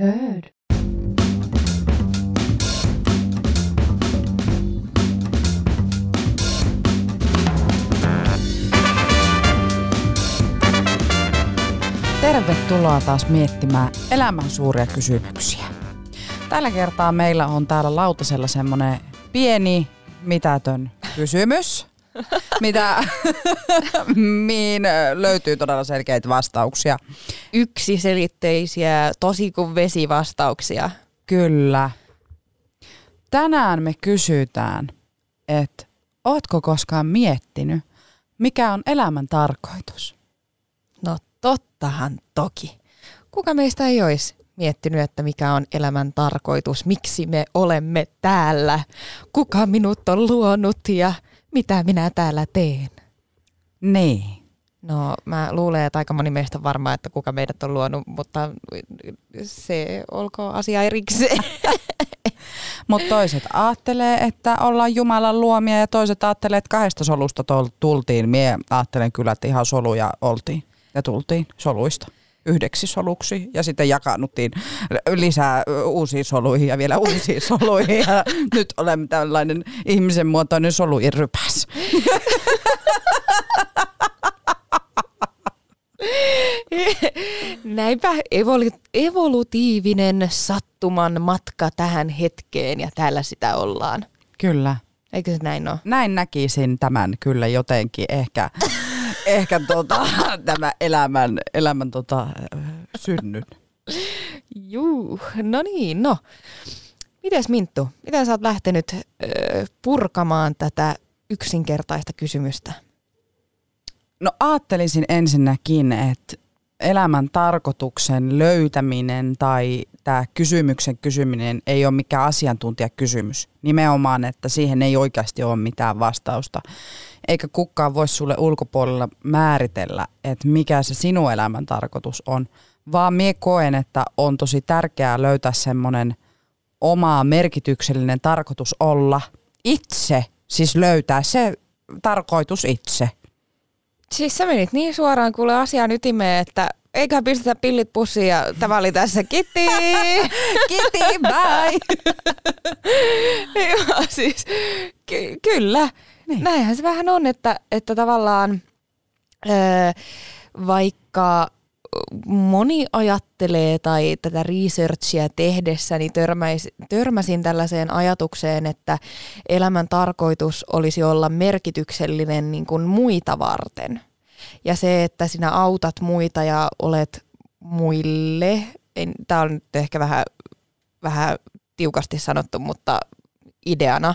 Heard. Tervetuloa taas miettimään elämän suuria kysymyksiä. Tällä kertaa meillä on täällä lautasella semmoinen pieni, mitätön kysymys, mitä, mihin löytyy todella selkeitä vastauksia. Yksiselitteisiä, tosi kuin vesivastauksia. Kyllä. Tänään me kysytään, että ootko koskaan miettinyt, mikä on elämän tarkoitus? No tottahan toki. Kuka meistä ei olisi miettinyt, että mikä on elämän tarkoitus, miksi me olemme täällä, kuka minut on luonut ja mitä minä täällä teen. Niin. No mä luulen, että aika moni meistä on varma, että kuka meidät on luonut, mutta se olkoon asia erikseen. Mutta toiset ajattelee, että ollaan Jumalan luomia ja toiset ajattelee, että kahdesta solusta tultiin. Mie ajattelen kyllä, että ihan soluja oltiin ja tultiin soluista yhdeksi soluksi ja sitten jakannuttiin lisää uusiin soluihin ja vielä uusiin soluihin ja nyt olemme tällainen ihmisen muotoinen solujen rypäs. Näinpä evolu- evolutiivinen sattuman matka tähän hetkeen ja täällä sitä ollaan. Kyllä. Eikö se näin ole? Näin näkisin tämän kyllä jotenkin ehkä, ehkä tota, tämä elämän, elämän tota, synnyn. Juu, no niin, no. Mites Minttu, miten sä oot lähtenyt ö, purkamaan tätä yksinkertaista kysymystä? No ajattelisin ensinnäkin, että elämän tarkoituksen löytäminen tai tämä kysymyksen kysyminen ei ole mikään asiantuntijakysymys. Nimenomaan, että siihen ei oikeasti ole mitään vastausta. Eikä kukaan voi sulle ulkopuolella määritellä, että mikä se sinun elämän tarkoitus on. Vaan mie koen, että on tosi tärkeää löytää semmoinen oma merkityksellinen tarkoitus olla itse. Siis löytää se tarkoitus itse. Siis sä menit niin suoraan kuule asian ytimeen, että eiköhän pistetä pillit pussiin ja tämä oli tässä kitti. kitti, bye. Joo, siis ky- kyllä. Niin. Näinhän se vähän on, että, että tavallaan öö, vaikka moni ajattelee tai tätä researchia tehdessä, niin törmäis, törmäsin tällaiseen ajatukseen, että elämän tarkoitus olisi olla merkityksellinen niin kuin muita varten. Ja se, että sinä autat muita ja olet muille, tämä on nyt ehkä vähän, vähän tiukasti sanottu, mutta ideana,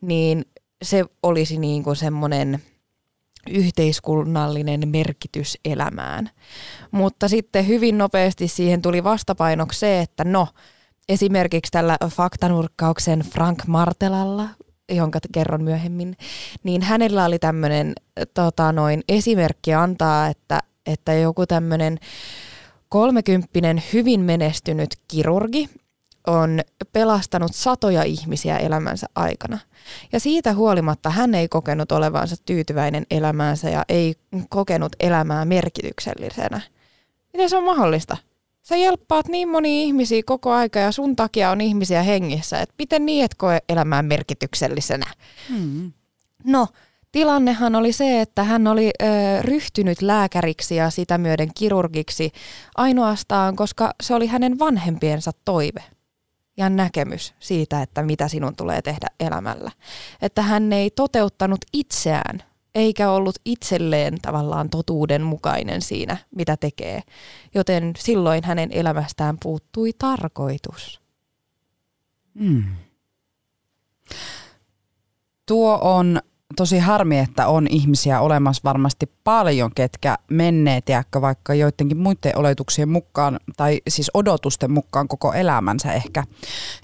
niin se olisi niin kuin semmoinen – yhteiskunnallinen merkitys elämään. Mutta sitten hyvin nopeasti siihen tuli vastapainoksi se, että no, esimerkiksi tällä faktanurkkauksen Frank Martelalla, jonka kerron myöhemmin, niin hänellä oli tämmöinen tota, noin esimerkki antaa, että, että joku tämmöinen kolmekymppinen hyvin menestynyt kirurgi on pelastanut satoja ihmisiä elämänsä aikana. Ja siitä huolimatta hän ei kokenut olevansa tyytyväinen elämäänsä ja ei kokenut elämää merkityksellisenä. Miten se on mahdollista? Sä jelppaat niin moni ihmisiä koko aika ja sun takia on ihmisiä hengissä. Et miten niin et koe elämää merkityksellisenä? Hmm. No, tilannehan oli se, että hän oli ö, ryhtynyt lääkäriksi ja sitä myöden kirurgiksi ainoastaan, koska se oli hänen vanhempiensa toive ja näkemys siitä, että mitä sinun tulee tehdä elämällä. Että hän ei toteuttanut itseään, eikä ollut itselleen tavallaan totuuden mukainen siinä, mitä tekee. Joten silloin hänen elämästään puuttui tarkoitus. Hmm. Tuo on tosi harmi, että on ihmisiä olemassa varmasti paljon, ketkä menneet tiedätkö, vaikka joidenkin muiden oletuksien mukaan, tai siis odotusten mukaan koko elämänsä ehkä.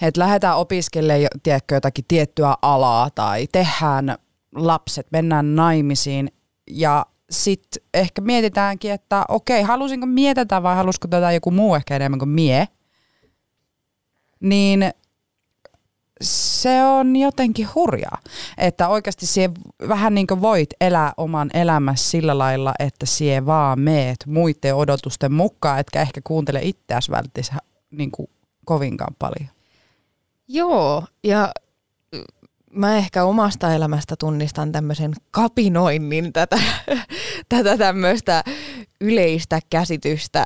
Että lähdetään opiskelemaan tiedätkö, jotakin tiettyä alaa tai tehdään lapset, mennään naimisiin ja sitten ehkä mietitäänkin, että okei, halusinko mietetä vai halusiko tätä joku muu ehkä enemmän kuin mie. Niin se on jotenkin hurjaa, että oikeasti sie vähän niin kuin voit elää oman elämässä sillä lailla, että sie vaan meet muiden odotusten mukaan, etkä ehkä kuuntele itseäsi välttämättä niin kovinkaan paljon. Joo, ja mä ehkä omasta elämästä tunnistan tämmöisen kapinoinnin tätä, tätä tämmöistä yleistä käsitystä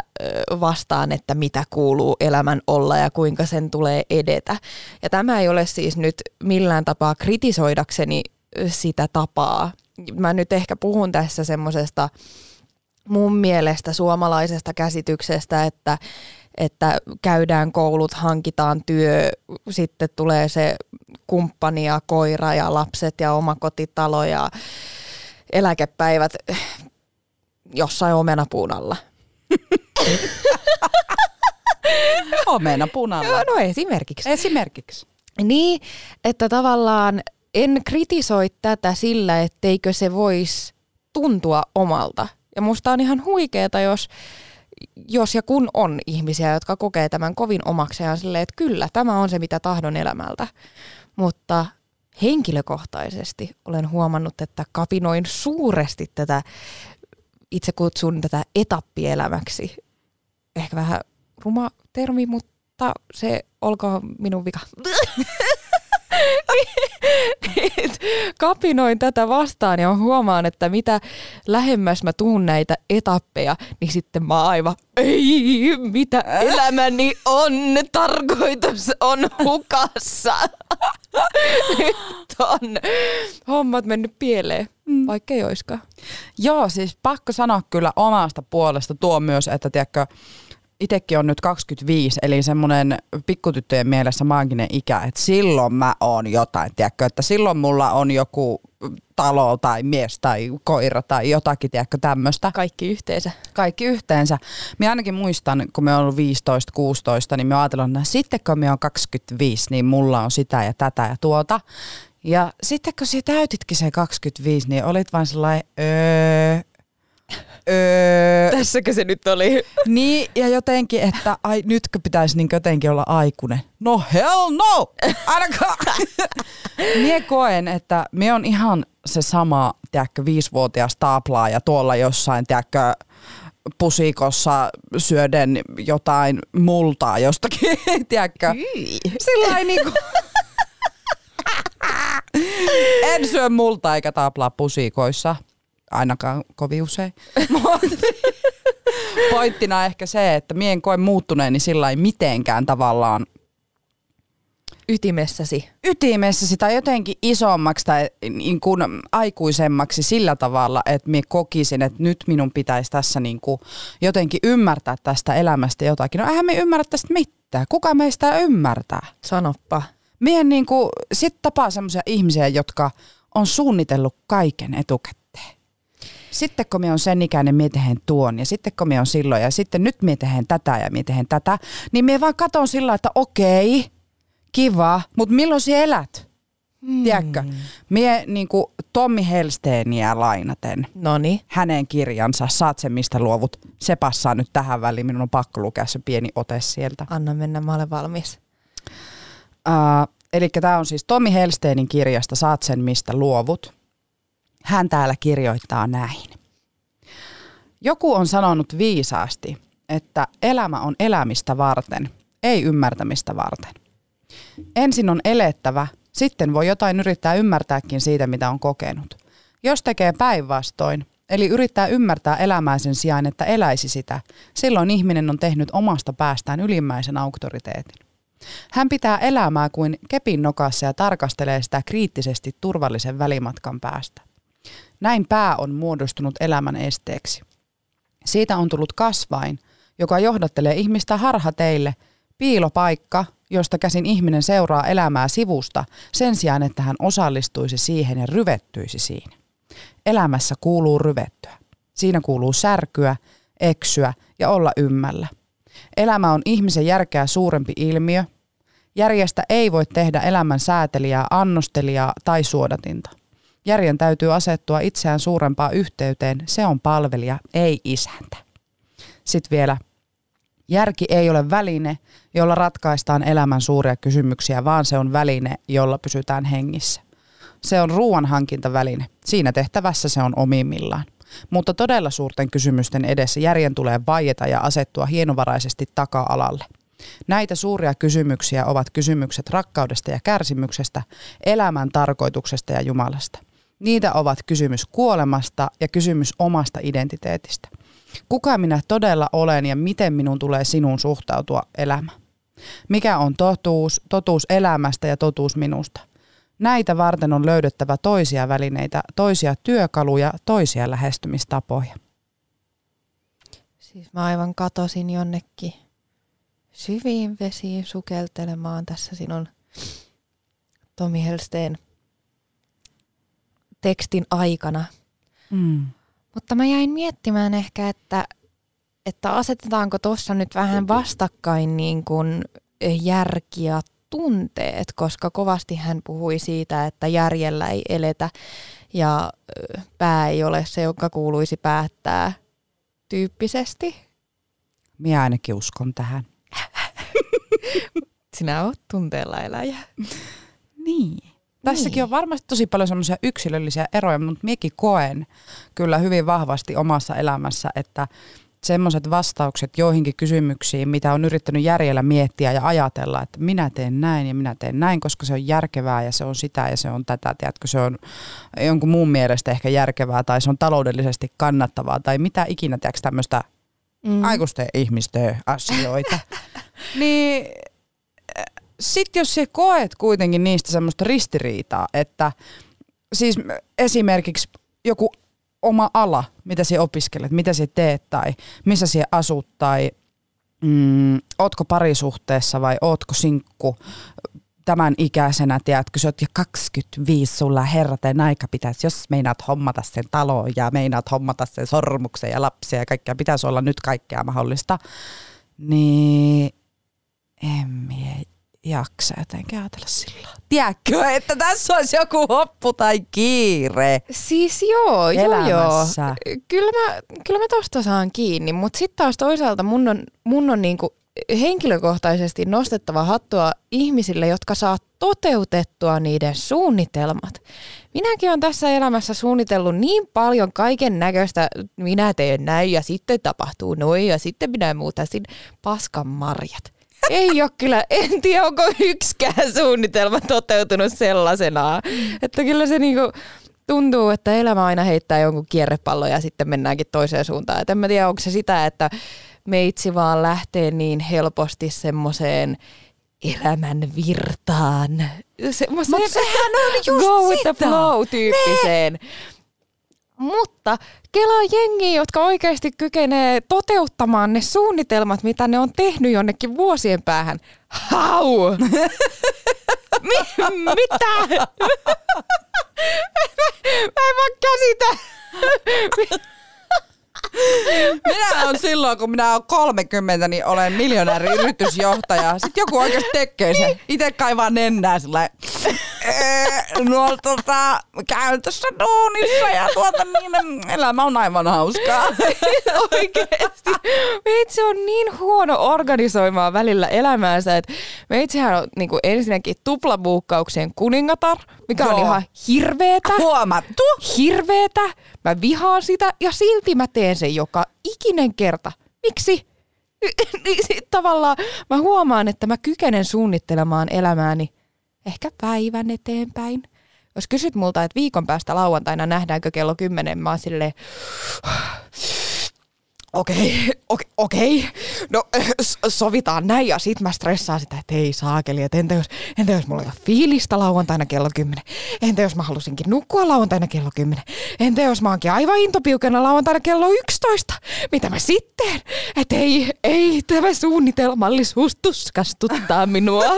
vastaan, että mitä kuuluu elämän olla ja kuinka sen tulee edetä. Ja tämä ei ole siis nyt millään tapaa kritisoidakseni sitä tapaa. Mä nyt ehkä puhun tässä semmoisesta mun mielestä suomalaisesta käsityksestä, että, että käydään koulut, hankitaan työ, sitten tulee se kumppani ja koira ja lapset ja omakotitalo ja eläkepäivät jossain omenapuun alla. Omenapuun alla? No esimerkiksi. Esimerkiksi. Niin, että tavallaan en kritisoi tätä sillä, etteikö se voisi tuntua omalta. Ja musta on ihan huikeeta, jos, jos ja kun on ihmisiä, jotka kokee tämän kovin omakseen silleen, että kyllä, tämä on se, mitä tahdon elämältä. Mutta henkilökohtaisesti olen huomannut, että kapinoin suuresti tätä, itse kutsun tätä etappielämäksi. Ehkä vähän ruma termi, mutta se olkoon minun vika. kapinoin tätä vastaan ja huomaan, että mitä lähemmäs mä tuun näitä etappeja, niin sitten mä aivan, ei, mitä elämäni on, tarkoitus on hukassa. Nyt on hommat mennyt pieleen, mm. vaikka ei oiskaan. Joo, siis pakko sanoa kyllä omasta puolesta tuo myös, että tiedätkö, itsekin on nyt 25, eli semmoinen pikkutyttöjen mielessä maaginen ikä, että silloin mä oon jotain, tiedätkö, että silloin mulla on joku talo tai mies tai koira tai jotakin, tiedätkö, tämmöistä. Kaikki yhteensä. Kaikki yhteensä. Minä ainakin muistan, kun me ollut 15-16, niin me ajatellaan, että sitten kun me on 25, niin mulla on sitä ja tätä ja tuota. Ja sitten kun sä täytitkin se 25, niin olit vaan sellainen, Öö, Tässäkö se nyt oli? Niin, ja jotenkin, että ai, nytkö pitäisi niin jotenkin olla aikuinen. No hell no! Ainakaan! mie koen, että me on ihan se sama, tiedätkö, viisivuotias taaplaaja tuolla jossain, tiedätkö, pusikossa syöden jotain multaa jostakin, tiedätkö? Sillä niinku... en syö multaa eikä taaplaa pusikoissa ainakaan kovin usein. Pointtina ehkä se, että mien koe muuttuneeni sillä ei mitenkään tavallaan ytimessäsi. Ytimessäsi tai jotenkin isommaksi tai niin kuin aikuisemmaksi sillä tavalla, että minä kokisin, että nyt minun pitäisi tässä niin kuin jotenkin ymmärtää tästä elämästä jotakin. No eihän me ymmärrä tästä mitään. Kuka meistä ymmärtää? Sanoppa. Mien niin kuin, sit tapaa sellaisia ihmisiä, jotka on suunnitellut kaiken etukäteen sitten kun me on sen ikäinen, me tehdään tuon ja sitten kun me on silloin ja sitten nyt me tehdään tätä ja me tehdään tätä, niin me vaan katon sillä, että okei, kiva, mutta milloin sinä elät? Hmm. Tiedätkö? Mie niin kuin Tommi Helsteeniä lainaten. Noni. Hänen kirjansa, saat sen mistä luovut. Se passaa nyt tähän väliin, minun on pakko lukea se pieni ote sieltä. Anna mennä, mä olen valmis. Uh, eli tämä on siis Tommi Helsteenin kirjasta Saat sen mistä luovut. Hän täällä kirjoittaa näin. Joku on sanonut viisaasti, että elämä on elämistä varten, ei ymmärtämistä varten. Ensin on elettävä, sitten voi jotain yrittää ymmärtääkin siitä, mitä on kokenut. Jos tekee päinvastoin, eli yrittää ymmärtää elämää sen sijaan, että eläisi sitä, silloin ihminen on tehnyt omasta päästään ylimmäisen auktoriteetin. Hän pitää elämää kuin kepin nokassa ja tarkastelee sitä kriittisesti turvallisen välimatkan päästä. Näin pää on muodostunut elämän esteeksi. Siitä on tullut kasvain, joka johdattelee ihmistä harhateille, piilopaikka, josta käsin ihminen seuraa elämää sivusta sen sijaan, että hän osallistuisi siihen ja ryvettyisi siinä. Elämässä kuuluu ryvettyä. Siinä kuuluu särkyä, eksyä ja olla ymmällä. Elämä on ihmisen järkeä suurempi ilmiö. Järjestä ei voi tehdä elämän säätelijää, annostelijaa tai suodatinta. Järjen täytyy asettua itseään suurempaan yhteyteen. Se on palvelija, ei isäntä. Sitten vielä, järki ei ole väline, jolla ratkaistaan elämän suuria kysymyksiä, vaan se on väline, jolla pysytään hengissä. Se on ruoanhankintaväline. Siinä tehtävässä se on omimmillaan. Mutta todella suurten kysymysten edessä järjen tulee vaieta ja asettua hienovaraisesti taka-alalle. Näitä suuria kysymyksiä ovat kysymykset rakkaudesta ja kärsimyksestä, elämän tarkoituksesta ja Jumalasta. Niitä ovat kysymys kuolemasta ja kysymys omasta identiteetistä. Kuka minä todella olen ja miten minun tulee sinun suhtautua elämä? Mikä on totuus, totuus elämästä ja totuus minusta? Näitä varten on löydettävä toisia välineitä, toisia työkaluja, toisia lähestymistapoja. Siis mä aivan katosin jonnekin syviin vesiin sukeltelemaan tässä sinun Tomi Helsteen tekstin aikana. Mm. Mutta mä jäin miettimään ehkä, että, että asetetaanko tuossa nyt vähän vastakkain niin kuin järki ja tunteet, koska kovasti hän puhui siitä, että järjellä ei eletä ja pää ei ole se, joka kuuluisi päättää tyyppisesti. Minä ainakin uskon tähän. Sinä olet tunteella eläjä. Niin. Tässäkin niin. on varmasti tosi paljon semmoisia yksilöllisiä eroja, mutta minäkin koen kyllä hyvin vahvasti omassa elämässä, että semmoiset vastaukset joihinkin kysymyksiin, mitä on yrittänyt järjellä miettiä ja ajatella, että minä teen näin ja minä teen näin, koska se on järkevää ja se on sitä ja se on tätä, tiedätkö, se on jonkun muun mielestä ehkä järkevää tai se on taloudellisesti kannattavaa tai mitä ikinä, tiedätkö, tämmöistä mm. aikuisten ihmisten asioita. niin sitten jos se koet kuitenkin niistä semmoista ristiriitaa, että siis esimerkiksi joku oma ala, mitä sinä opiskelet, mitä sinä teet tai missä sinä asut tai mm, ootko parisuhteessa vai ootko sinkku tämän ikäisenä, tiedätkö, sä oot jo 25, sulla herraten aika pitäisi, jos meinaat hommata sen taloon ja meinaat hommata sen sormuksen ja lapsia ja kaikkea, pitäisi olla nyt kaikkea mahdollista, niin en jaksa jotenkin ajatella sillä Tiedätkö, että tässä olisi joku hoppu tai kiire Siis joo, joo, joo. Kyllä mä, kyllä mä tosta saan kiinni, mutta sitten taas toisaalta mun on, mun on niinku henkilökohtaisesti nostettava hattua ihmisille, jotka saa toteutettua niiden suunnitelmat. Minäkin olen tässä elämässä suunnitellut niin paljon kaiken näköistä, minä teen näin ja sitten tapahtuu noin ja sitten minä muutan paskan marjat ei ole kyllä, en tiedä onko yksikään suunnitelma toteutunut sellaisenaan. Että kyllä se niinku tuntuu, että elämä aina heittää jonkun kierrepallon ja sitten mennäänkin toiseen suuntaan. Et en mä tiedä, onko se sitä, että meitsi vaan lähtee niin helposti semmoiseen elämän virtaan. Mutta sehän on just go with the flow tyyppiseen. Ne mutta kelaa jengi, jotka oikeasti kykenee toteuttamaan ne suunnitelmat, mitä ne on tehnyt jonnekin vuosien päähän. Mi- mitä? mä en vaan käsitä. Minä on silloin, kun minä olen 30, niin olen miljonääri yritysjohtaja. Sitten joku oikeasti tekee se. Itse kaivaa nennää sillä no tota, käyn tässä duunissa ja tuota niin, elämä on aivan hauskaa. Oikeesti. Meitsi on niin huono organisoimaan välillä elämäänsä, että meitsihän on niin kuin ensinnäkin tuplabuukkauksien kuningatar, mikä Joo. on ihan hirveetä. Huomattu. Hirveetä. Mä vihaan sitä ja silti mä teen sen joka ikinen kerta. Miksi? niin sit tavallaan mä huomaan, että mä kykenen suunnittelemaan elämääni ehkä päivän eteenpäin. Jos kysyt multa, että viikon päästä lauantaina nähdäänkö kello 10, mä oon silleen, okei, okei, okei, no sovitaan näin ja sit mä stressaan sitä, että ei saakeli, että entä jos, entä jos mulla ei ole fiilistä lauantaina kello 10, entä jos mä halusinkin nukkua lauantaina kello 10, entä jos mä oonkin aivan intopiukena lauantaina kello 11, mitä mä sitten, että ei, ei tämä suunnitelmallisuus tuskastuttaa minua.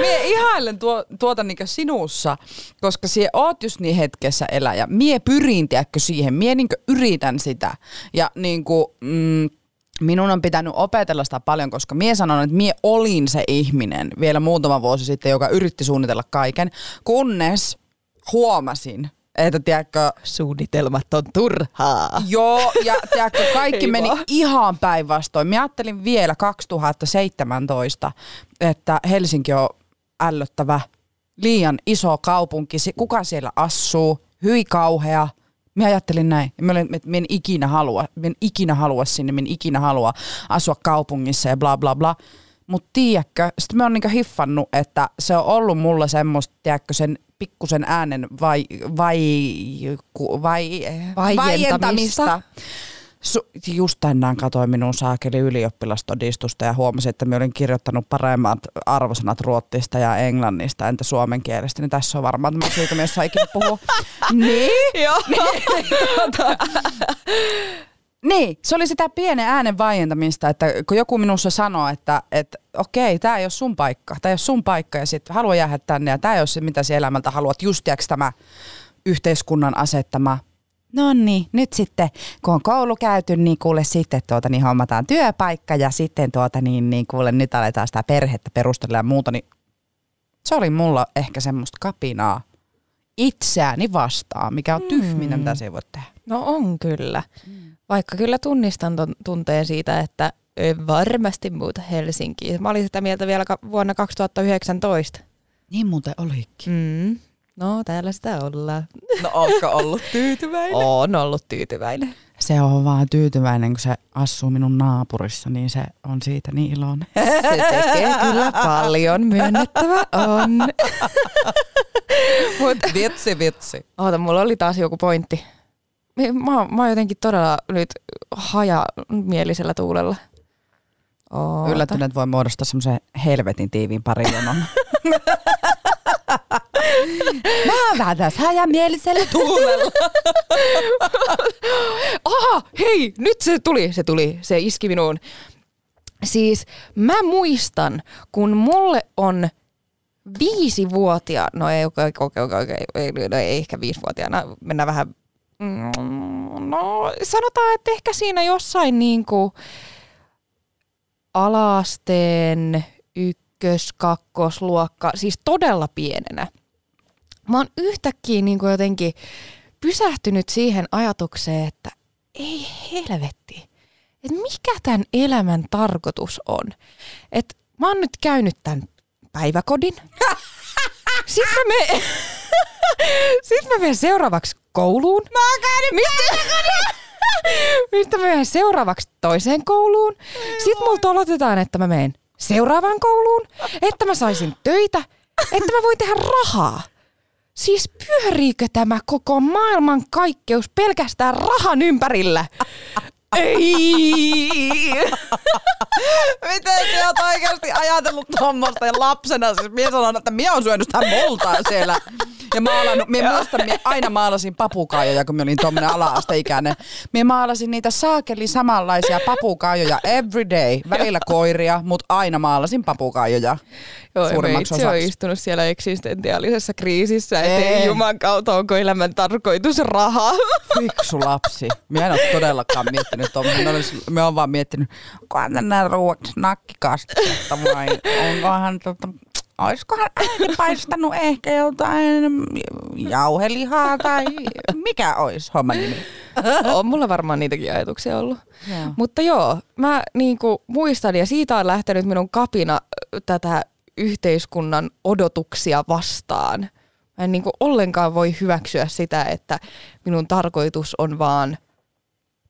mie ihailen tuo, tuota niinku sinussa, koska sie oot just niin hetkessä eläjä. Mie pyrin, tiedätkö, siihen. Mie niinku yritän sitä. Ja niinku, mm, minun on pitänyt opetella sitä paljon, koska mie sanon, että mie olin se ihminen vielä muutama vuosi sitten, joka yritti suunnitella kaiken, kunnes huomasin, että tiedätkö, suunnitelmat on turhaa. Joo, ja tiedätkö, kaikki meni vaan. ihan päinvastoin. Mä ajattelin vielä 2017, että Helsinki on ällöttävä, liian iso kaupunki, kuka siellä asuu, hyi kauhea, Mä ajattelin näin. Mä olin, että mä en ikinä halua, mä en ikinä halua sinne, mä en ikinä halua asua kaupungissa ja bla bla bla. Mutta tiedätkö, sitten mä oon niinku hiffannut, että se on ollut mulle semmoista, tiedätkö, sen pikkusen äänen vai, vai, vai, vaientamista. Su, just tänään katsoin minun saakeli ylioppilastodistusta ja huomasin, että minä olin kirjoittanut paremmat arvosanat ruottista ja englannista, entä suomen kielestä, niin tässä on varmaan tämä siitä, jos saa ikinä puhua. niin? Joo. niin, tuota, niin, se oli sitä pienen äänen vaientamista, että kun joku minussa sanoo, että, että okei, tämä ei ole sun paikka, tämä ei ole sun paikka ja sitten haluaa jäädä tänne ja tämä ei ole se, mitä sinä elämältä haluat, just tämä yhteiskunnan asettama No niin, nyt sitten kun on koulu käyty, niin kuule sitten tuota, niin hommataan työpaikka ja sitten tuota, niin, niin kuule nyt aletaan sitä perhettä perustella ja muuta, niin se oli mulla ehkä semmoista kapinaa itseäni vastaan, mikä on tyhmintä, mm. mitä se voi tehdä. No on kyllä. Mm. Vaikka kyllä tunnistan ton tunteen siitä, että varmasti muuta Helsinkiin. Mä olin sitä mieltä vielä vuonna 2019. Niin muuten olikin. Mm. No, täällä sitä ollaan. No, onko ollut tyytyväinen? On ollut tyytyväinen. Se on vaan tyytyväinen, kun se asuu minun naapurissa, niin se on siitä niin iloinen. Se tekee kyllä paljon, myönnettävä on. Mut, vitsi, vitsi. Oota, mulla oli taas joku pointti. Mä, mä oon jotenkin todella nyt hajamielisellä tuulella. Oota. Yllättynyt, että voi muodostaa semmoisen helvetin tiiviin parijonon. Mä oon vähän tässä hajamielisellä tuulella. Aha, hei, nyt se tuli, se tuli, se iski minuun. Siis mä muistan, kun mulle on viisivuotia, no ei, okei, okei, okei, okei, no ei ehkä viisivuotiaana, mennään vähän, no sanotaan, että ehkä siinä jossain niinku alasteen ykkös, kakkosluokka, siis todella pienenä. Mä oon yhtäkkiä niin kuin jotenkin pysähtynyt siihen ajatukseen, että ei helvetti, että mikä tämän elämän tarkoitus on. Että mä oon nyt käynyt tämän päiväkodin. Sitten mä, menen, Sitten mä menen seuraavaksi kouluun. Mä oon käynyt Mistä... Mistä mä menen seuraavaksi toiseen kouluun. Sitten multa olotetaan, että mä menen seuraavaan kouluun, että mä saisin töitä, että mä voin tehdä rahaa. Siis pyöriikö tämä koko maailman kaikkeus pelkästään rahan ympärillä? Ei! Miten sä oot oikeasti ajatellut tuommoista lapsena? Siis mies sanon, että minä on syönyt sitä multaa siellä. Ja maalannut, minä muistan, minä aina maalasin papukaajoja, kun minä olin tuommoinen ala-asteikäinen. Minä maalasin niitä saakeli samanlaisia papukaajoja every day. Välillä koiria, mutta aina maalasin papukaajoja. Joo, itse osaksi. on istunut siellä eksistentiaalisessa kriisissä, että ei Juman kautta onko elämän tarkoitus raha. Fiksu lapsi. Minä en ole todellakaan miettinyt tuommoinen. Minä olen vaan miettinyt, onkohan tänään ruuaksi nakkikastetta vai onkohan tota, olisikohan äiti paistanut ehkä jotain jauhelihaa tai mikä olisi homma nimi? On mulla varmaan niitäkin ajatuksia ollut. Joo. Mutta joo, mä niinku muistan ja siitä on lähtenyt minun kapina tätä yhteiskunnan odotuksia vastaan. Mä en niinku ollenkaan voi hyväksyä sitä, että minun tarkoitus on vaan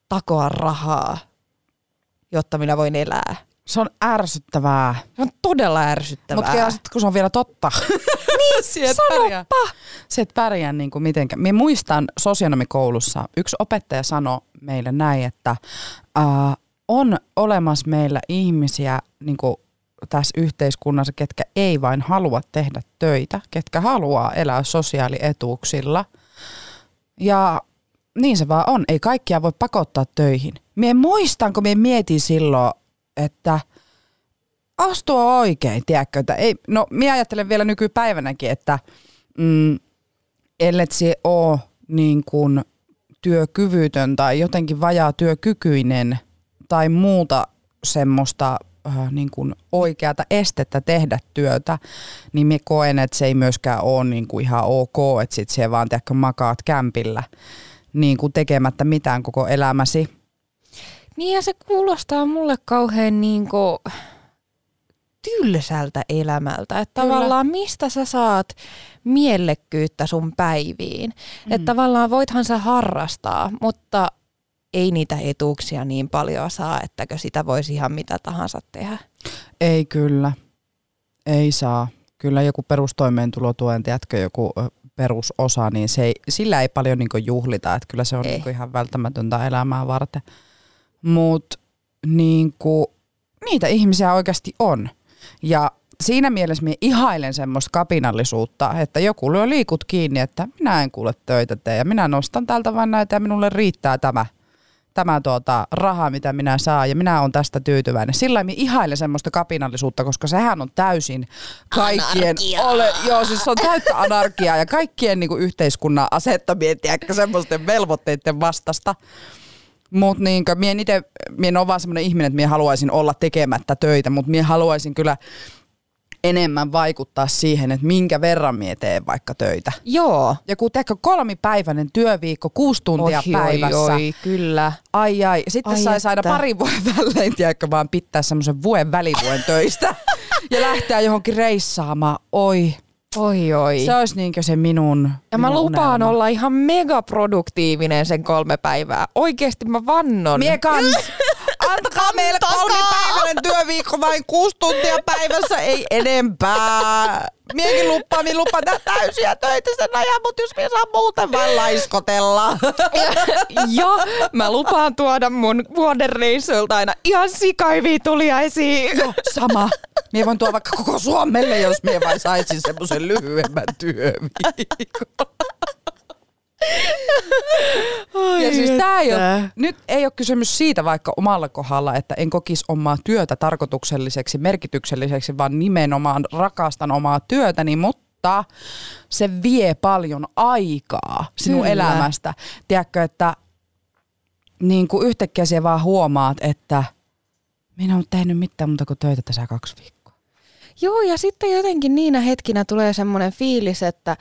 takoa rahaa, jotta minä voin elää. Se on ärsyttävää. Se on todella ärsyttävää. Mutta kun se on vielä totta. niin, se sanoppa. Se et pärjää niin kuin mitenkään. Minä muistan sosionomikoulussa, yksi opettaja sanoi meille näin, että uh, on olemassa meillä ihmisiä niin kuin tässä yhteiskunnassa, ketkä ei vain halua tehdä töitä, ketkä haluaa elää sosiaalietuuksilla. Ja niin se vaan on. Ei kaikkia voi pakottaa töihin. Mie muistan, kun mie mietin silloin, että astua oikein, tiedätkö? Että ei, no, minä ajattelen vielä nykypäivänäkin, että mm, ellet se ole niin kuin työkyvytön tai jotenkin vajaa työkykyinen tai muuta semmoista äh, niin kuin oikeata estettä tehdä työtä, niin me koen, että se ei myöskään ole niin kuin ihan ok, että sit se vaan tiedätkö, makaat kämpillä niin kuin tekemättä mitään koko elämäsi niin ja se kuulostaa mulle kauhean niin kuin tylsältä elämältä. Että Kyllä. tavallaan mistä sä saat miellekkyyttä sun päiviin. Mm. Että tavallaan voithan sä harrastaa, mutta ei niitä etuuksia niin paljon saa, ettäkö sitä voisi ihan mitä tahansa tehdä. Ei kyllä. Ei saa. Kyllä joku perustoimeentulotuen, tiedätkö, joku perusosa, niin se ei, sillä ei paljon niinku juhlita, että kyllä se on Ei. niinku ihan välttämätöntä elämää varten. Mutta niinku, niitä ihmisiä oikeasti on. Ja siinä mielessä minä ihailen semmoista kapinallisuutta, että joku lyö liikut kiinni, että minä en kuule töitä tee ja minä nostan täältä vain näitä ja minulle riittää tämä tämä tuota, raha, mitä minä saan, ja minä olen tästä tyytyväinen. Sillä minä ihailen semmoista kapinallisuutta, koska sehän on täysin kaikkien... Ole, joo, siis se on täyttä anarkiaa ja kaikkien niin kuin, yhteiskunnan asettamien, semmoisten velvoitteiden vastasta. Mutta niin, mien itse, mien on vaan semmoinen ihminen, että mien haluaisin olla tekemättä töitä, mutta mien haluaisin kyllä enemmän vaikuttaa siihen, että minkä verran mie teen vaikka töitä. Joo. Joku teekö kolmipäiväinen työviikko, kuusi tuntia Oi, päivässä. Oi, oi, kyllä. Ai ai. Sitten Ai saisi aina parin vuoden välein, tiedätkö, vaan pitää semmoisen vuoden välivuoden töistä ja lähteä johonkin reissaamaan. Oi, Oi, oi. se olisi niinkö se minun Ja mä minun lupaan unelma. olla ihan megaproduktiivinen sen kolme päivää. Oikeesti mä vannon. Mie kans. Antakaa meille kolmipäiväinen työviikko vain kuusi tuntia päivässä, ei enempää. Miekin lupaa, minä lupaan tehdä täysiä töitä sen ajan, mutta jos minä saan muuten vaan laiskotella. ja mä lupaan tuoda mun vuoden reissuilta aina ihan sikaiviä tuliaisiin. Joo, sama. Mie voin tuoda vaikka koko Suomelle, jos mie vain saisin semmoisen lyhyemmän työviikon. Ja siis tää ei ole, nyt ei ole kysymys siitä vaikka omalla kohdalla, että en kokisi omaa työtä tarkoitukselliseksi, merkitykselliseksi, vaan nimenomaan rakastan omaa työtäni, mutta se vie paljon aikaa sinun Kyllä. elämästä. Tiedätkö, että niin kuin yhtäkkiä siellä vaan huomaat, että minä olen tehnyt mitään muuta kuin töitä tässä kaksi viikkoa. Joo, ja sitten jotenkin niinä hetkinä tulee semmoinen fiilis, että,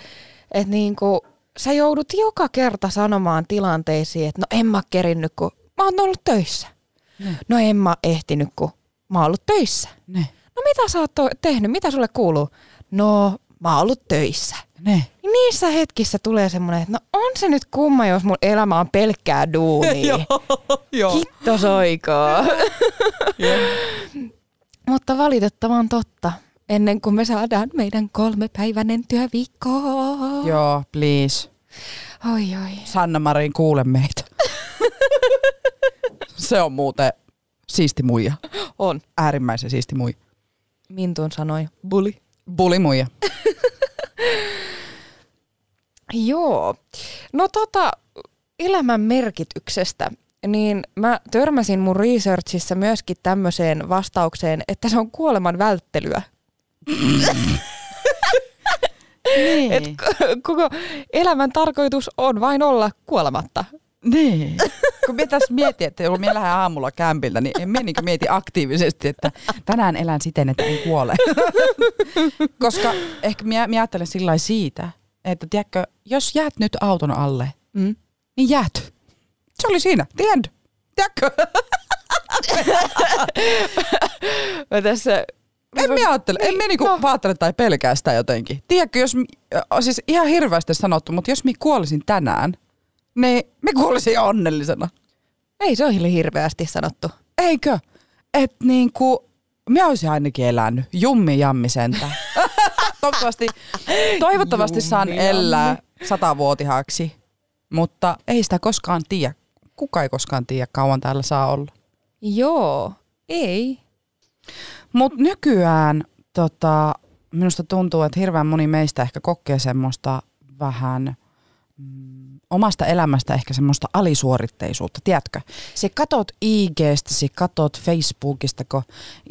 että niinku, sä joudut joka kerta sanomaan tilanteisiin, että no en mä kerinnyt, kun mä oon ollut töissä. Ne. No en mä ehtinyt, kun mä oon ollut töissä. Ne, No mitä sä oot tehnyt? Mitä sulle kuuluu? No mä oon ollut töissä. ne. Niin Niissä hetkissä tulee semmoinen, että no on se nyt kumma, jos mun elämä on pelkkää duunia. Joo. Hitto soikaa. Mutta valitettavan totta. Ennen kuin me saadaan meidän kolmepäiväinen työviikko. Joo, please. Oi oi. Sanna Marin, kuule meitä. Se on muuten siisti muija. On. Äärimmäisen siisti muija. Mintun sanoi. Bully. Buli muija. Joo. No tota, elämän merkityksestä, niin mä törmäsin mun researchissa myöskin tämmöiseen vastaukseen, että se on kuoleman välttelyä. Niin. Et koko elämän tarkoitus on vain olla kuolematta. niin. Kun minä tässä mietin, että kun minä lähden aamulla kämpiltä, niin en minä niin mieti aktiivisesti, että tänään elän siten, että en kuole. Koska ehkä minä, minä ajattelen sillä siitä, että tiedätkö, jos jäät nyt auton alle, Mm. niin jäät. Se oli siinä, the end. Tiedätkö? Mä tässä... En minä ajattele, en minä niinku no. ajattele tai pelkää sitä jotenkin. Tiedätkö, jos, siis ihan hirveästi sanottu, mutta jos minä kuolisin tänään, niin me kuolisin onnellisena. Ei se ole hirveästi sanottu. Eikö? Et niinku, minä olisin ainakin elänyt. Jummi jammi sentään. toivottavasti, toivottavasti saan jammi. elää satavuotihaaksi, mutta ei sitä koskaan tiedä. Kuka ei koskaan tiedä, kauan täällä saa olla. Joo, ei. Mutta nykyään tota, minusta tuntuu, että hirveän moni meistä ehkä kokee semmoista vähän mm, omasta elämästä ehkä semmoista alisuoritteisuutta, tiedätkö? Se katot IGstä, se katot Facebookista, kun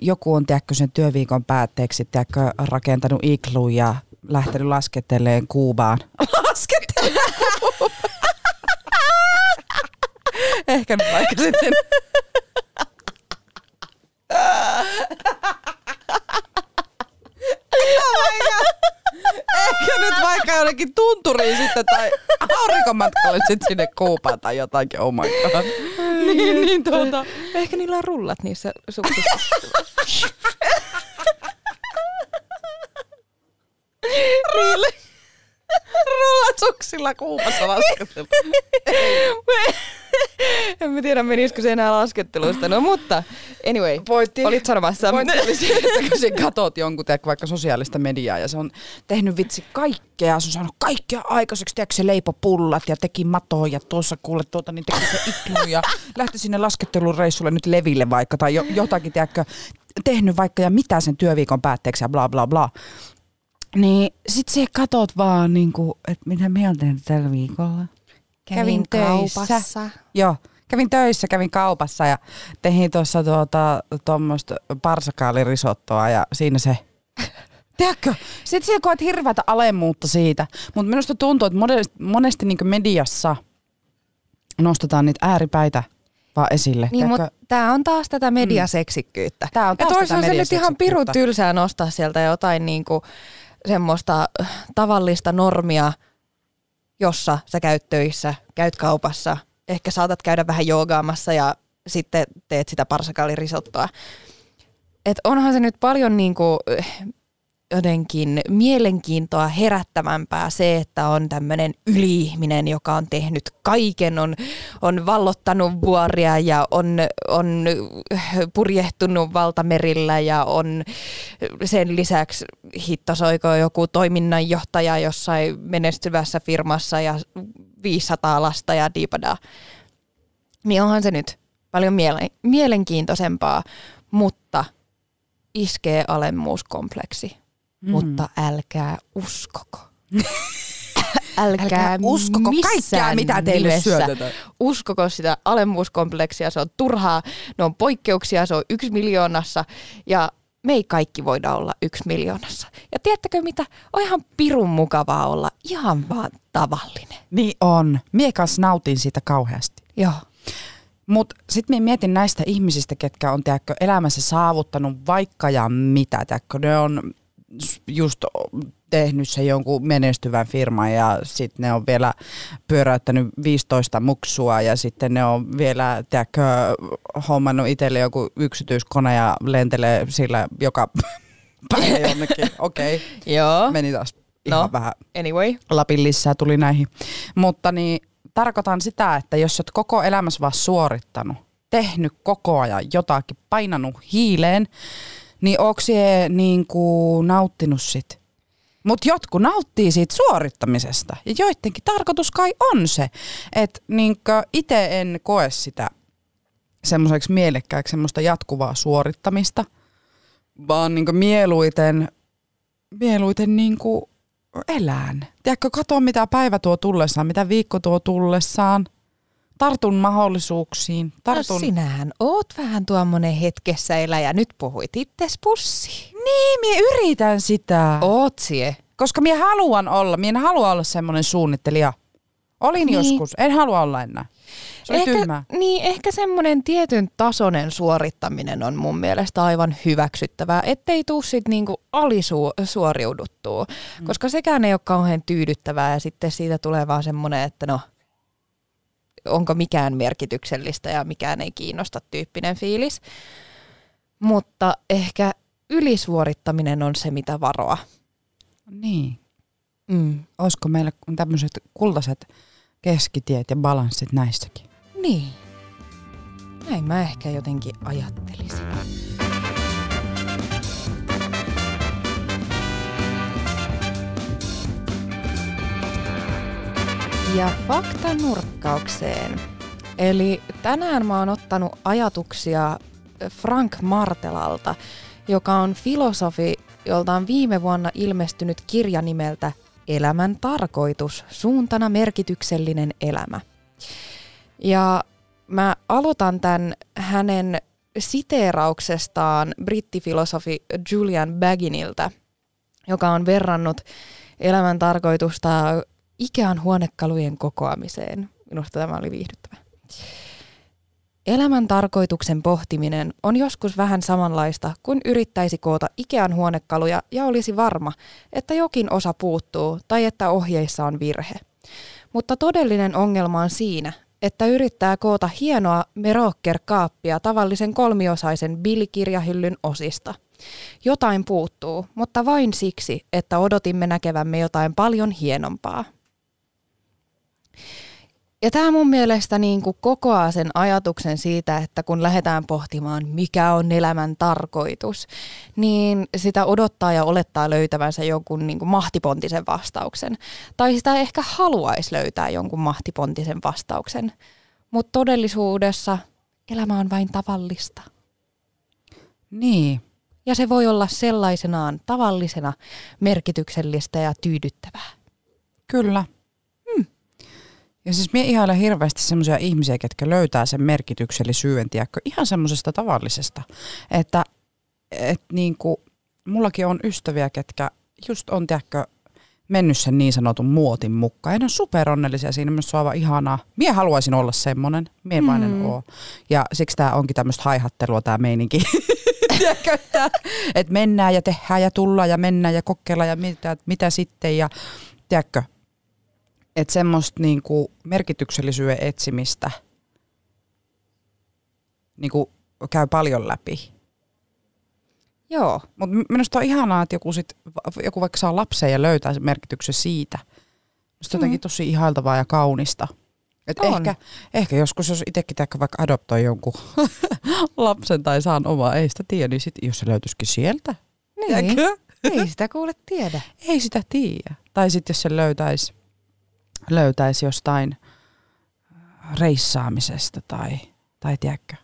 joku on, tiedätkö, sen työviikon päätteeksi, tiedätkö, rakentanut iglu ja lähtenyt lasketteleen Kuubaan. Lasketteleen Kuubaan. ehkä nyt vaikka sitten Ehkä nyt vaikka jonnekin tunturiin sitten tai aurinkomatkalle sitten sinne kuupaan tai jotakin, oh my god. niin, niin tuota. Ehkä niillä on rullat niissä suksissa. Rullat. Rullasuksilla kuumassa lasketella. en mä tiedä, menisikö se enää laskettelusta. No mutta, anyway, Pointti, olit sanomassa. pointti oli se, että kun sä katot jonkun teek vaikka sosiaalista mediaa ja se on tehnyt vitsi kaikkea, se on saanut kaikkea aikaiseksi, tiedätkö se leipopullat ja teki matoa ja tuossa kuule tuota, niin teki se iklu ja lähti sinne laskettelureissulle nyt leville vaikka tai jo, jotakin, tiedätkö, tehnyt vaikka ja mitä sen työviikon päätteeksi ja bla bla bla. Niin sit sä katot vaan niinku, että mitä tehnyt tällä viikolla. Kävin töissä. kaupassa. Joo, kävin töissä, kävin kaupassa ja tehin tuossa tuota, tuommoista parsakaalirisottoa ja siinä se Tiedätkö? Sitten siellä koet hirveätä alemmuutta siitä, mutta minusta tuntuu, että monesti, monesti niin mediassa nostetaan niitä ääripäitä vaan esille. Niin, Tiedätkö? mutta tämä on taas tätä mediaseksikkyyttä. Tää on taas Et tätä olisihan se nyt ihan pirun tylsää nostaa sieltä jotain niinku semmoista äh, tavallista normia, jossa sä käyt töissä, käyt kaupassa, ehkä saatat käydä vähän joogaamassa ja sitten teet sitä parsakaalirisottoa. Et onhan se nyt paljon niinku, äh, jotenkin mielenkiintoa herättävämpää se, että on tämmöinen yliihminen, joka on tehnyt kaiken, on, on vallottanut vuoria ja on, on purjehtunut valtamerillä ja on sen lisäksi hittosoiko joku toiminnanjohtaja jossain menestyvässä firmassa ja 500 lasta ja diipadaa. Niin onhan se nyt paljon miele- mielenkiintoisempaa, mutta iskee alemmuuskompleksi mm. mutta älkää uskoko. älkää, Älkää uskoko kaikkea, mitä teille nimessä syötetään. Uskoko sitä alemmuuskompleksia, se on turhaa, ne on poikkeuksia, se on yksi miljoonassa ja me ei kaikki voida olla yksi miljoonassa. Ja tiedättekö mitä? On ihan pirun mukavaa olla ihan vaan tavallinen. Niin on. Mie kanssa nautin siitä kauheasti. Joo. Mutta sitten mietin näistä ihmisistä, ketkä on tiedätkö, elämässä saavuttanut vaikka ja mitä. Tiedätkö, ne on just tehnyt se jonkun menestyvän firman ja sitten ne on vielä pyöräyttänyt 15 muksua ja sitten ne on vielä tiedätkö, hommannut itselle joku yksityiskone ja lentelee sillä joka päivä jonnekin. Okei, okay. Joo. meni taas ihan No. vähän Anyway. Lapin lisää tuli näihin. Mutta niin, tarkoitan sitä, että jos olet koko elämässä vaan suorittanut, tehnyt koko ajan jotakin, painanut hiileen, niin onko se niin kuin nauttinut sit? Mutta jotkut nauttii siitä suorittamisesta. Ja joidenkin tarkoitus kai on se, että niin itse en koe sitä semmoiseksi mielekkääksi semmoista jatkuvaa suorittamista, vaan niin mieluiten, mieluiten niin kuin elään. Tiedätkö, kato mitä päivä tuo tullessaan, mitä viikko tuo tullessaan. Tartun mahdollisuuksiin. Tartun... No sinähän oot vähän tuommoinen hetkessä eläjä. Nyt puhuit itses pussiin. Niin, minä yritän sitä. Oot sie. Koska minä haluan olla, minä en halua olla semmoinen suunnittelija. Olin Niin. joskus, en halua olla enää. Se ehkä, tyhmää. Niin, ehkä semmoinen tietyn tasoinen suorittaminen on mun mielestä aivan hyväksyttävää, ettei tuu sit niinku alisuoriuduttua, mm. koska sekään ei ole kauhean tyydyttävää ja sitten siitä tulee vaan semmoinen, että no, onko mikään merkityksellistä ja mikään ei kiinnosta tyyppinen fiilis. Mutta ehkä ylisuorittaminen on se, mitä varoa. Niin. Mm. Olisiko meillä tämmöiset kultaiset keskitiet ja balanssit näissäkin? Niin. Näin mä ehkä jotenkin ajattelisin. Ja faktanurkkaukseen. Eli tänään mä oon ottanut ajatuksia Frank Martelalta, joka on filosofi, jolta on viime vuonna ilmestynyt kirja nimeltä Elämän tarkoitus, suuntana merkityksellinen elämä. Ja mä aloitan tämän hänen siteerauksestaan brittifilosofi Julian Baginiltä, joka on verrannut elämän tarkoitusta Ikean huonekalujen kokoamiseen. Minusta tämä oli viihdyttävä. Elämän tarkoituksen pohtiminen on joskus vähän samanlaista kuin yrittäisi koota Ikean huonekaluja ja olisi varma, että jokin osa puuttuu tai että ohjeissa on virhe. Mutta todellinen ongelma on siinä, että yrittää koota hienoa Merocker-kaappia tavallisen kolmiosaisen billikirjahyllyn osista. Jotain puuttuu, mutta vain siksi, että odotimme näkevämme jotain paljon hienompaa. Ja tämä mun mielestä niin kuin kokoaa sen ajatuksen siitä, että kun lähdetään pohtimaan, mikä on elämän tarkoitus, niin sitä odottaa ja olettaa löytävänsä jonkun niin kuin mahtipontisen vastauksen. Tai sitä ehkä haluaisi löytää jonkun mahtipontisen vastauksen. Mutta todellisuudessa elämä on vain tavallista. Niin. Ja se voi olla sellaisenaan tavallisena merkityksellistä ja tyydyttävää. Kyllä. Ja siis minä ihailen hirveästi semmoisia ihmisiä, ketkä löytää sen merkityksellisyyden, tiedätkö, ihan semmoisesta tavallisesta. Että et niinku, mullakin on ystäviä, ketkä just on, tiedätkö, mennyt sen niin sanotun muotin mukaan. Ja ne on superonnellisia siinä, myös aivan ihanaa. Mie haluaisin olla semmoinen, mie vain en mm. oo. Ja siksi tämä onkin tämmöistä haihattelua tämä meininki. että mennään ja tehdään ja tullaan ja mennään ja kokeillaan ja mitä, mitä sitten. Ja tiedätkö, että semmoista niinku merkityksellisyyden etsimistä niinku käy paljon läpi. Joo. Mutta minusta on ihanaa, että joku, sit, joku vaikka saa lapsen ja löytää sen merkityksen siitä. Minusta mm. jotenkin tosi ihailtavaa ja kaunista. Et ehkä, ehkä joskus, jos itsekin vaikka adoptoi jonkun lapsen tai saan omaa, ei sitä tiedä, niin sit, jos se löytyisikin sieltä. Niin. ei sitä kuule tiedä. Ei sitä tiedä. Tai sitten jos se löytäisi löytäisi jostain reissaamisesta tai, tai tiedätkö,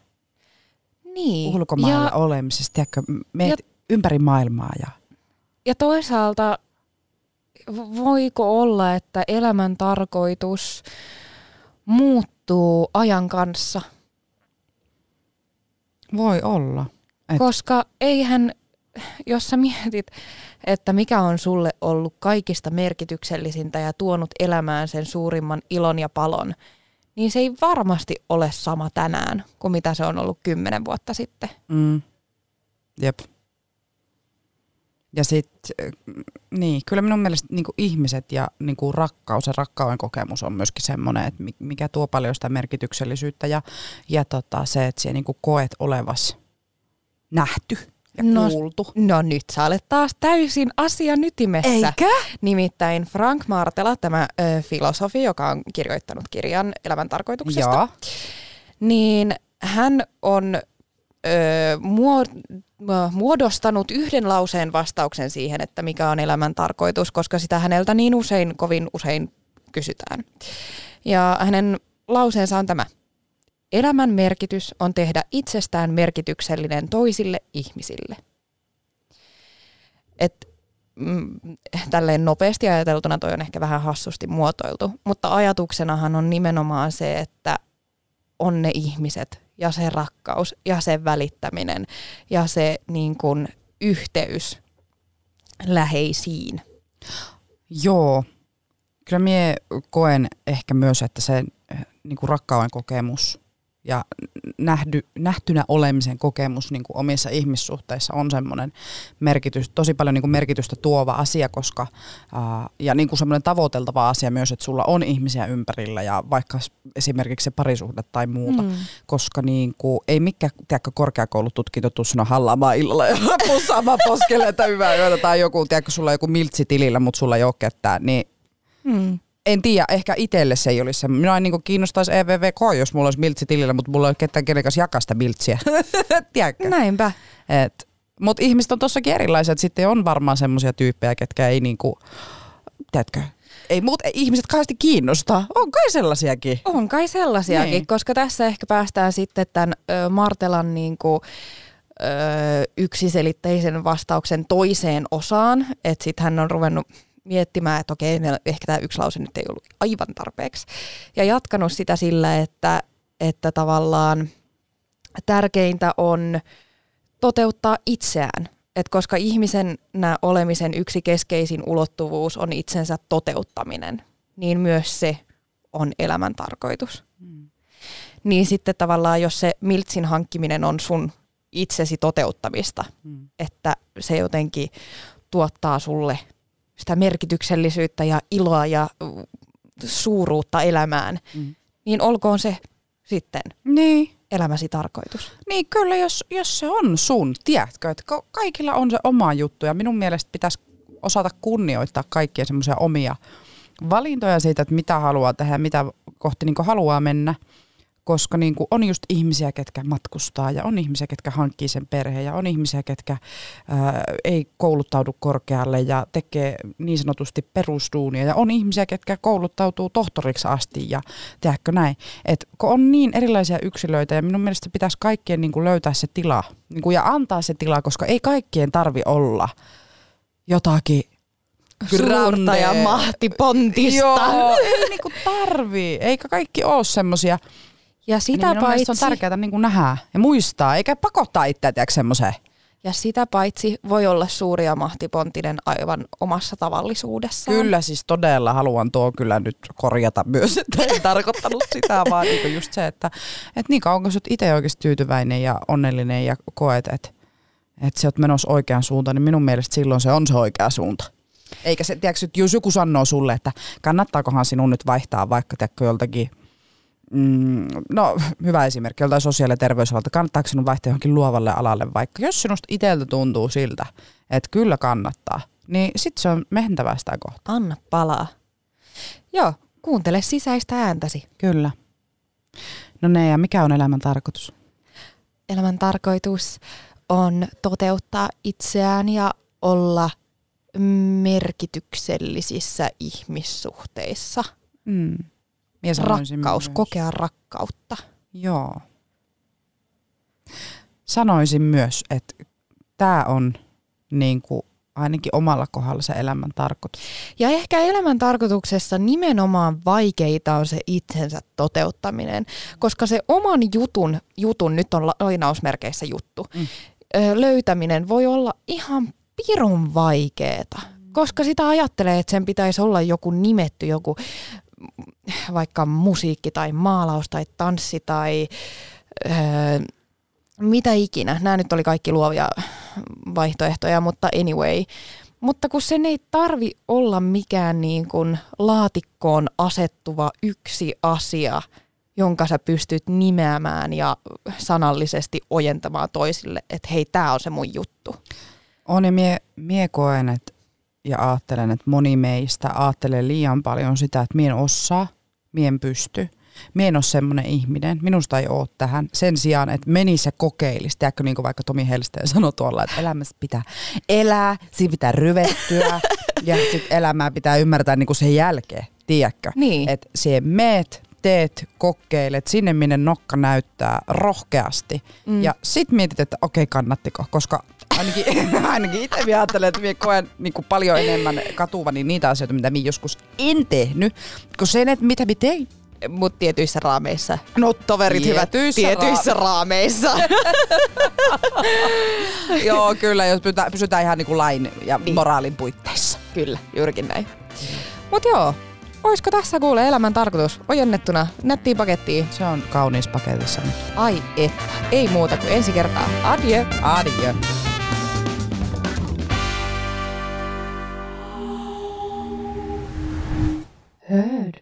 niin. ulkomailla ja, olemisesta, tiedätkö, meet ja, ympäri maailmaa. Ja... ja toisaalta voiko olla, että elämän tarkoitus muuttuu ajan kanssa? Voi olla. Et... Koska eihän, jos sä mietit, että mikä on sulle ollut kaikista merkityksellisintä ja tuonut elämään sen suurimman ilon ja palon, niin se ei varmasti ole sama tänään kuin mitä se on ollut kymmenen vuotta sitten. Mm. Jep. Ja sitten, niin, kyllä minun mielestä niin ihmiset ja niin rakkaus ja rakkauden kokemus on myöskin semmoinen, että mikä tuo paljon sitä merkityksellisyyttä ja, ja tota, se, että siellä niin koet olevas nähty ja no, kuultu. No nyt sä olet taas täysin asian ytimessä. Eikä? Nimittäin Frank Martela, tämä ö, filosofi, joka on kirjoittanut kirjan elämän tarkoituksesta, Joo. niin hän on ö, muodostanut yhden lauseen vastauksen siihen, että mikä on elämän tarkoitus, koska sitä häneltä niin usein, kovin usein kysytään. Ja hänen lauseensa on tämä. Elämän merkitys on tehdä itsestään merkityksellinen toisille ihmisille. Et, mm, tälleen nopeasti ajateltuna toi on ehkä vähän hassusti muotoiltu, mutta ajatuksenahan on nimenomaan se, että on ne ihmiset ja se rakkaus ja se välittäminen ja se niin kun, yhteys läheisiin. Joo, kyllä minä koen ehkä myös, että se niin kuin rakkauden kokemus ja nähdy, nähtynä olemisen kokemus niin kuin omissa ihmissuhteissa on semmoinen merkitys, tosi paljon niin kuin merkitystä tuova asia, koska ää, ja niin kuin semmoinen tavoiteltava asia myös, että sulla on ihmisiä ympärillä ja vaikka esimerkiksi se parisuhde tai muuta, mm. koska niin kuin, ei mikään tiedätkö, korkeakoulututkinto tuu sinua hallaamaan illalla ja pussaamaan poskelle, että hyvää yötä tai joku, tiedätkö, sulla on joku miltsi tilillä, mutta sulla ei ole ketään, niin mm en tiedä, ehkä itselle se ei olisi se. Minua niin kiinnostaisi EVVK, jos mulla olisi miltsi tilillä, mutta mulla ei ole ketään kenen kanssa jakaa sitä miltsiä. Tiedätkö? Näinpä. mutta ihmiset on tossakin erilaiset. Sitten on varmaan semmoisia tyyppejä, ketkä ei niinku, tiedätkö, ei muut ei, ihmiset kauheasti kiinnostaa. On kai sellaisiakin. On kai sellaisiakin, niin. koska tässä ehkä päästään sitten tämän ö, Martelan niinku, ö, yksiselitteisen vastauksen toiseen osaan. Että sitten hän on ruvennut miettimään, että okei, ehkä tämä yksi lause nyt ei ollut aivan tarpeeksi. Ja jatkanut sitä sillä, että, että tavallaan tärkeintä on toteuttaa itseään. Et koska ihmisen olemisen yksi keskeisin ulottuvuus on itsensä toteuttaminen, niin myös se on elämän tarkoitus. Mm. Niin sitten tavallaan, jos se miltsin hankkiminen on sun itsesi toteuttamista, mm. että se jotenkin tuottaa sulle sitä merkityksellisyyttä ja iloa ja suuruutta elämään, mm. niin olkoon se sitten. Niin. elämäsi tarkoitus. Niin kyllä, jos, jos se on sun, tiedätkö, että kaikilla on se oma juttu ja minun mielestä pitäisi osata kunnioittaa kaikkia semmoisia omia valintoja siitä, että mitä haluaa tehdä, mitä kohti niin haluaa mennä – koska niin kuin on just ihmisiä, ketkä matkustaa ja on ihmisiä, ketkä hankkii sen perheen ja on ihmisiä, ketkä ää, ei kouluttaudu korkealle ja tekee niin sanotusti perusduunia ja on ihmisiä, ketkä kouluttautuu tohtoriksi asti ja tiedätkö näin. Et kun on niin erilaisia yksilöitä ja minun mielestä pitäisi kaikkien niin kuin löytää se tila niin kuin ja antaa se tila, koska ei kaikkien tarvi olla jotakin Suurta ja mahtipontista. Joo, ei niinku tarvii. Eikä kaikki ole semmosia ja sitä niin paitsi... on tärkeää niin nähdä ja muistaa, eikä pakottaa itseä semmoiseen. Ja sitä paitsi voi olla suuri ja mahtipontinen aivan omassa tavallisuudessaan. Kyllä siis todella haluan tuo kyllä nyt korjata myös, että en tarkoittanut sitä, vaan niin just se, että, että niin kauan kun sä itse oikeasti tyytyväinen ja onnellinen ja koet, että, että sä oot menossa oikeaan suuntaan, niin minun mielestä silloin se on se oikea suunta. Eikä se, tiedätkö, jos joku sanoo sulle, että kannattaakohan sinun nyt vaihtaa vaikka tiedätkö, joltakin – Mm, no hyvä esimerkki joltain sosiaali- ja terveysalalta. Kannattaako sinun vaihtaa johonkin luovalle alalle vaikka? Jos sinusta itseltä tuntuu siltä, että kyllä kannattaa, niin sitten se on mehentävää sitä kohtaa. Anna palaa. Joo, kuuntele sisäistä ääntäsi. Kyllä. No ne, ja mikä on elämän tarkoitus? Elämän tarkoitus on toteuttaa itseään ja olla merkityksellisissä ihmissuhteissa. Mm rakkaus, myös. kokea rakkautta. Joo. Sanoisin myös, että tämä on niin kuin ainakin omalla kohdalla se elämän tarkoitus. Ja ehkä elämän tarkoituksessa nimenomaan vaikeita on se itsensä toteuttaminen, koska se oman jutun, jutun nyt on lainausmerkeissä juttu, mm. löytäminen voi olla ihan pirun vaikeeta, koska sitä ajattelee, että sen pitäisi olla joku nimetty, joku vaikka musiikki tai maalaus tai tanssi tai öö, mitä ikinä. Nämä nyt oli kaikki luovia vaihtoehtoja, mutta anyway. Mutta kun sen ei tarvi olla mikään niin kuin laatikkoon asettuva yksi asia, jonka sä pystyt nimeämään ja sanallisesti ojentamaan toisille, että hei, tämä on se mun juttu. On ja mie, mie koen, että ja ajattelen, että moni meistä ajattelee liian paljon sitä, että mien osaa, mien pysty. Mie en ole semmoinen ihminen, minusta ei ole tähän. Sen sijaan, että menisi ja kokeilisi. Tiedätkö, niin kuin vaikka Tomi Helsteen sanoi tuolla, että elämässä pitää elää, siinä pitää ryvettyä ja sitten elämää pitää ymmärtää niin kuin sen jälkeen. Tiedätkö? Niin. Että siihen meet, teet, kokeilet sinne, minne nokka näyttää rohkeasti. Mm. Ja sitten mietit, että okei, kannattiko, koska ainakin, ainakin itse ajattelen, että minä koen niin kuin paljon enemmän katuvani niitä asioita, mitä minä joskus en tehnyt, kun sen, että mitä minä tein. Mutta tietyissä raameissa. No toverit tietyissä hyvät. Tietyissä ra- raameissa. Joo, kyllä, jos pysytään, pysytään ihan niin kuin lain ja niin. moraalin puitteissa. Kyllä, juurikin näin. Mutta joo, Olisiko tässä kuule elämän tarkoitus ojennettuna nettiin pakettiin? Se on kaunis paketissa nyt. Ai että, ei muuta kuin ensi kertaa. Adieu. Adieu. heard